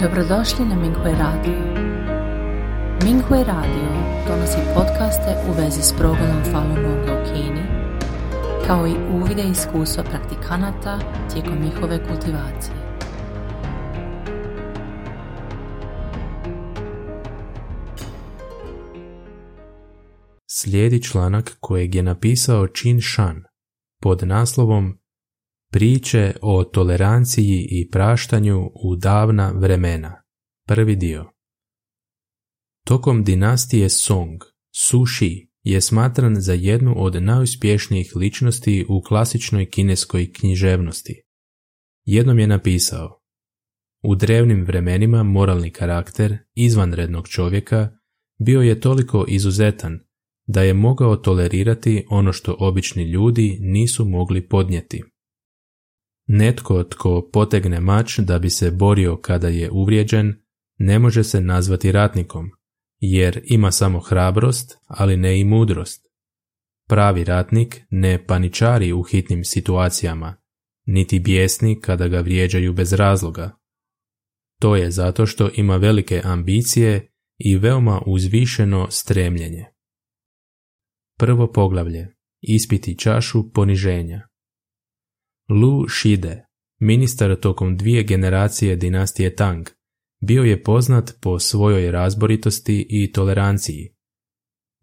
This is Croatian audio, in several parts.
Dobrodošli na Minghui Radio. Minghui Radio donosi podcaste u vezi s progledom Falun Gonga u Kini, kao i uvide iskustva praktikanata tijekom njihove kultivacije. Slijedi članak kojeg je napisao Chin Shan pod naslovom Priče o toleranciji i praštanju u davna vremena. Prvi dio. Tokom dinastije Song, Su Shi je smatran za jednu od najuspješnijih ličnosti u klasičnoj kineskoj književnosti. Jednom je napisao U drevnim vremenima moralni karakter izvanrednog čovjeka bio je toliko izuzetan da je mogao tolerirati ono što obični ljudi nisu mogli podnijeti. Netko tko potegne mač da bi se borio kada je uvrijeđen, ne može se nazvati ratnikom, jer ima samo hrabrost, ali ne i mudrost. Pravi ratnik ne paničari u hitnim situacijama, niti bijesni kada ga vrijeđaju bez razloga. To je zato što ima velike ambicije i veoma uzvišeno stremljenje. Prvo poglavlje. Ispiti čašu poniženja. Lu Shide, ministar tokom dvije generacije dinastije Tang, bio je poznat po svojoj razboritosti i toleranciji.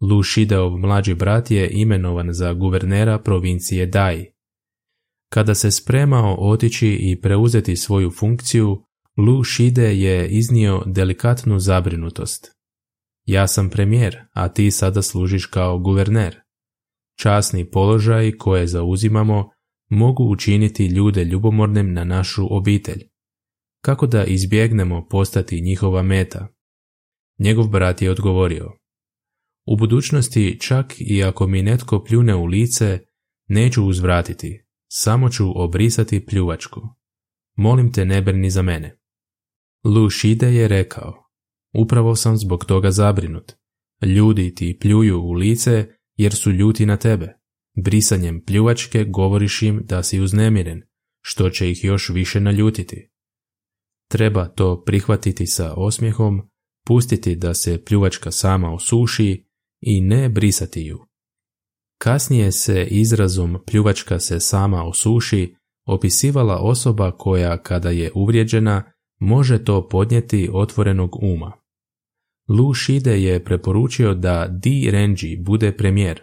Lu Shideov mlađi brat je imenovan za guvernera provincije Dai. Kada se spremao otići i preuzeti svoju funkciju, Lu Shide je iznio delikatnu zabrinutost. Ja sam premijer, a ti sada služiš kao guverner. Časni položaj koje zauzimamo mogu učiniti ljude ljubomornim na našu obitelj. Kako da izbjegnemo postati njihova meta? Njegov brat je odgovorio. U budućnosti čak i ako mi netko pljune u lice, neću uzvratiti, samo ću obrisati pljuvačku. Molim te ne brini za mene. Lu Shide je rekao, upravo sam zbog toga zabrinut. Ljudi ti pljuju u lice jer su ljuti na tebe. Brisanjem pljuvačke govoriš im da si uznemiren, što će ih još više naljutiti. Treba to prihvatiti sa osmijehom, pustiti da se pljuvačka sama osuši i ne brisati ju. Kasnije se izrazom pljuvačka se sama osuši opisivala osoba koja kada je uvrijeđena može to podnijeti otvorenog uma. Lu Shide je preporučio da Di Renji bude premijer,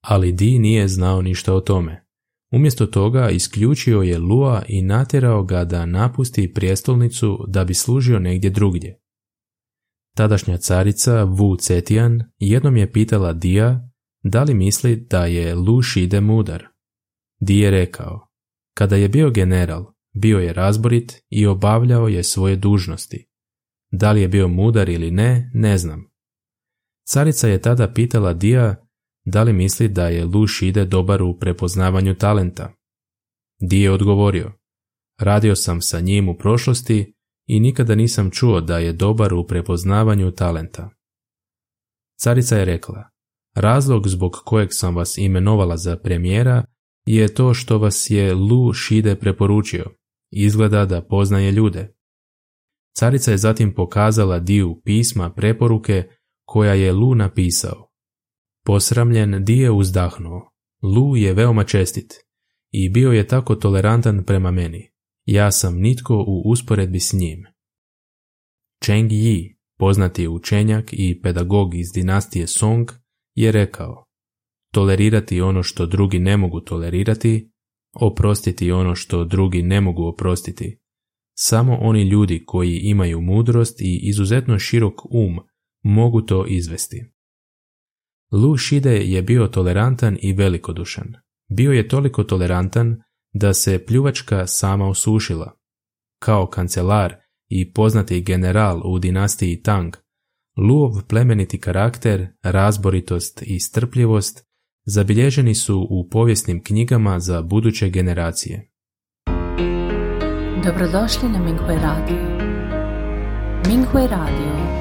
ali Di nije znao ništa o tome. Umjesto toga isključio je Lua i natjerao ga da napusti prijestolnicu da bi služio negdje drugdje. Tadašnja carica Wu Cetian jednom je pitala Dija da li misli da je Lu Shide mudar. Di je rekao, kada je bio general, bio je razborit i obavljao je svoje dužnosti. Da li je bio mudar ili ne, ne znam. Carica je tada pitala Dija da li misli da je Lu Shide dobar u prepoznavanju talenta. Di je odgovorio, radio sam sa njim u prošlosti i nikada nisam čuo da je dobar u prepoznavanju talenta. Carica je rekla, razlog zbog kojeg sam vas imenovala za premijera je to što vas je Lu Shide preporučio. Izgleda da poznaje ljude. Carica je zatim pokazala Diju pisma preporuke koja je Lu napisao. Posramljen Di je uzdahnuo. Lu je veoma čestit i bio je tako tolerantan prema meni. Ja sam nitko u usporedbi s njim. Cheng Yi, poznati učenjak i pedagog iz dinastije Song, je rekao Tolerirati ono što drugi ne mogu tolerirati, oprostiti ono što drugi ne mogu oprostiti. Samo oni ljudi koji imaju mudrost i izuzetno širok um mogu to izvesti. Lu Shide je bio tolerantan i velikodušan. Bio je toliko tolerantan da se pljuvačka sama osušila. Kao kancelar i poznati general u dinastiji Tang, Luov plemeniti karakter, razboritost i strpljivost zabilježeni su u povijesnim knjigama za buduće generacije. Dobrodošli na Minghui Radio. Minghui Radio